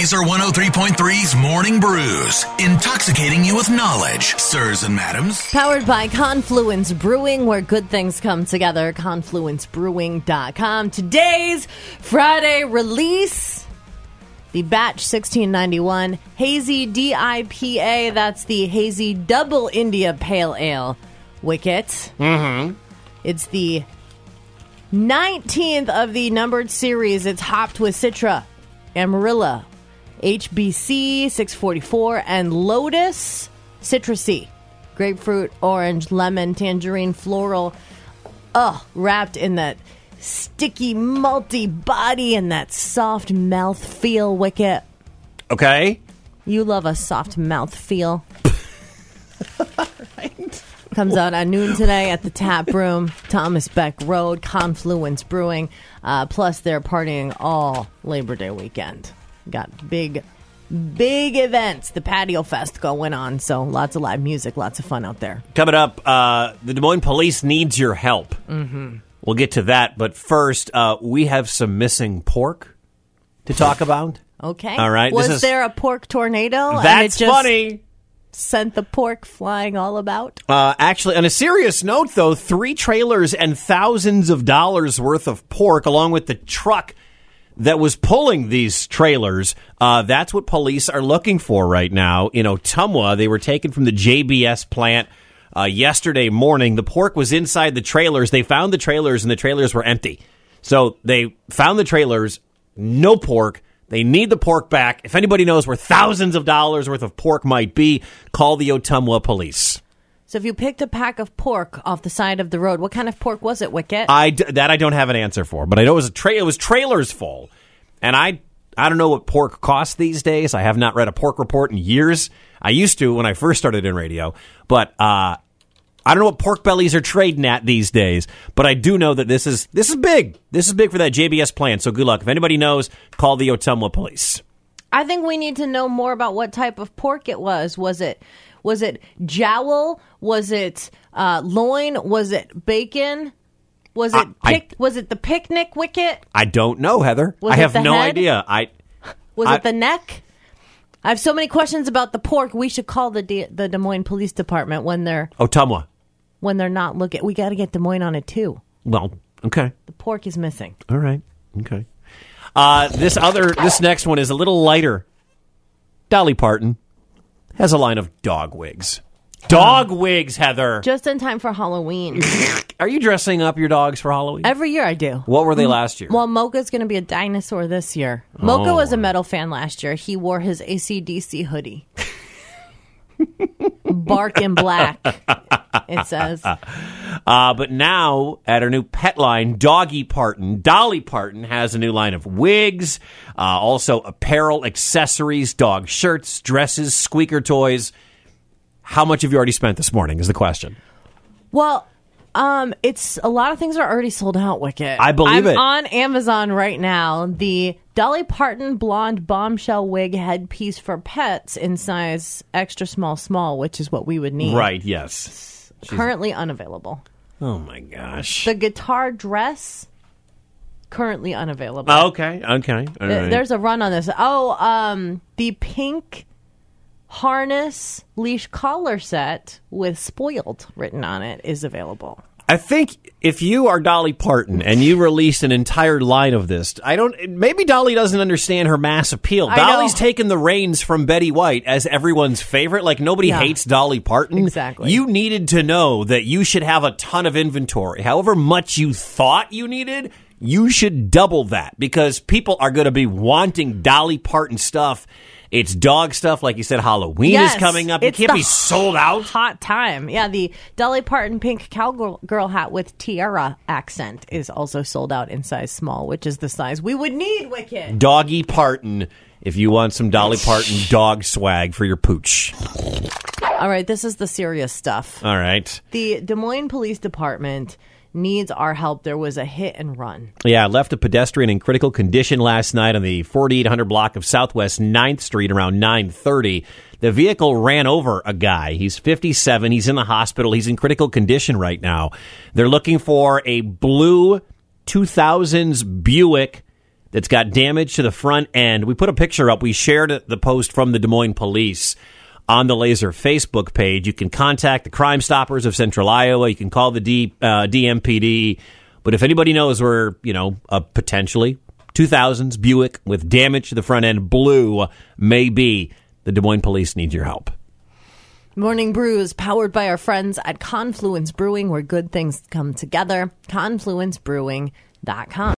Lazer 103.3's Morning Brews, intoxicating you with knowledge, sirs and madams. Powered by Confluence Brewing, where good things come together. ConfluenceBrewing.com. Today's Friday release. The Batch 1691 Hazy DIPA. That's the Hazy Double India Pale Ale Wicket. Mm-hmm. It's the 19th of the numbered series. It's hopped with Citra, Amarillo, HBC 644, and Lotus Citrusy. Grapefruit, orange, lemon, tangerine, floral. Ugh, wrapped in that sticky, malty body and that soft mouth feel, Wicket. Okay. You love a soft mouth feel. All right. Comes out at noon today at the Tap Room, Thomas Beck Road, Confluence Brewing. Uh, plus, they're partying all Labor Day weekend. Got big, big events. The Patio Fest going on, so lots of live music, lots of fun out there. Coming up, uh, the Des Moines Police needs your help. Mm-hmm. We'll get to that, but first, uh, we have some missing pork to talk about. Okay. All right, Was is- there a pork tornado? and it That's just funny. Sent the pork flying all about. Uh, actually, on a serious note, though, three trailers and thousands of dollars worth of pork, along with the truck that was pulling these trailers. Uh, that's what police are looking for right now in Ottumwa. They were taken from the JBS plant uh, yesterday morning. The pork was inside the trailers. They found the trailers, and the trailers were empty. So they found the trailers, no pork. They need the pork back. If anybody knows where thousands of dollars worth of pork might be, call the Ottumwa police. So if you picked a pack of pork off the side of the road, what kind of pork was it, Wicket? I d- that I don't have an answer for, but I know it was a tra- it was trailers full, and I I don't know what pork costs these days. I have not read a pork report in years. I used to when I first started in radio, but uh, I don't know what pork bellies are trading at these days. But I do know that this is this is big. This is big for that JBS plan. So good luck. If anybody knows, call the Ottumwa police. I think we need to know more about what type of pork it was. Was it was it jowl? Was it uh, loin? Was it bacon? Was it I- I- was it the picnic wicket? I don't know, Heather. Was I have no head? idea. I Was I- it the neck? I have so many questions about the pork. We should call the De- the Des Moines Police Department when they're Ottumwa. when they're not looking. We got to get Des Moines on it too. Well, okay. The pork is missing. All right. Okay. Uh, this other, this next one is a little lighter. Dolly Parton has a line of dog wigs. Dog um, wigs, Heather. Just in time for Halloween. Are you dressing up your dogs for Halloween? Every year I do. what were they last year? Well, Mocha's going to be a dinosaur this year. Mocha Oh. was a oh. metal fan last year. He wore his ACDC hoodie. Bark in black, it says. Uh, but now, at her new pet line, Doggy Parton, Dolly Parton has a new line of wigs, uh, also apparel, accessories, dog shirts, dresses, squeaker toys. How much have you already spent this morning? Is the question. Well, um, it's a lot of things are already sold out. Wicket. I believe I'm it. on Amazon right now. The Dolly Parton blonde bombshell wig headpiece for pets in size extra small, small, which is what we would need. Right, yes. Currently unavailable. Oh my gosh. The guitar dress currently unavailable. Okay, okay. all Th- right. There's a run on this. Oh, um, the pink harness leash collar set with spoiled written on it is available. I think if you are Dolly Parton and you release an entire line of this, I don't. Maybe Dolly doesn't understand her mass appeal. I know. Dolly's taken the reins from Betty White as everyone's favorite. Like nobody Yeah. hates Dolly Parton. Exactly. You needed to know that you should have a ton of inventory. However much you thought you needed, you should double that because people are going to be wanting Dolly Parton stuff. It's dog stuff, like you said. Halloween Yes, is coming up. It can't be sold out. Hot time. Yeah, the Dolly Parton pink cowgirl girl hat with tiara accent is also sold out in size small, which is the size we would need, Wicket. Doggy Parton if you want some Dolly Parton dog swag for your pooch. All right, this is the serious stuff. All right. The Des Moines Police Department needs our help. There was a hit and run. Yeah, left a pedestrian in critical condition last night on the 4800 block of Southwest 9th Street around 9:30. The vehicle ran over a guy. He's 57. He's in the hospital. He's in critical condition right now. They're looking for a blue 2000s Buick that's got damage to the front end. We put a picture up. We shared the post from the Des Moines Police on the Lazer Facebook page. You can contact the Crime Stoppers of Central Iowa. You can call the D, uh, DMPD. But if anybody knows where, you know, a potentially 2000s Buick with damage to the front end, blue, may be, the Des Moines Police need your help. Morning Brews, powered by our friends at Confluence Brewing, where good things come together. ConfluenceBrewing.com.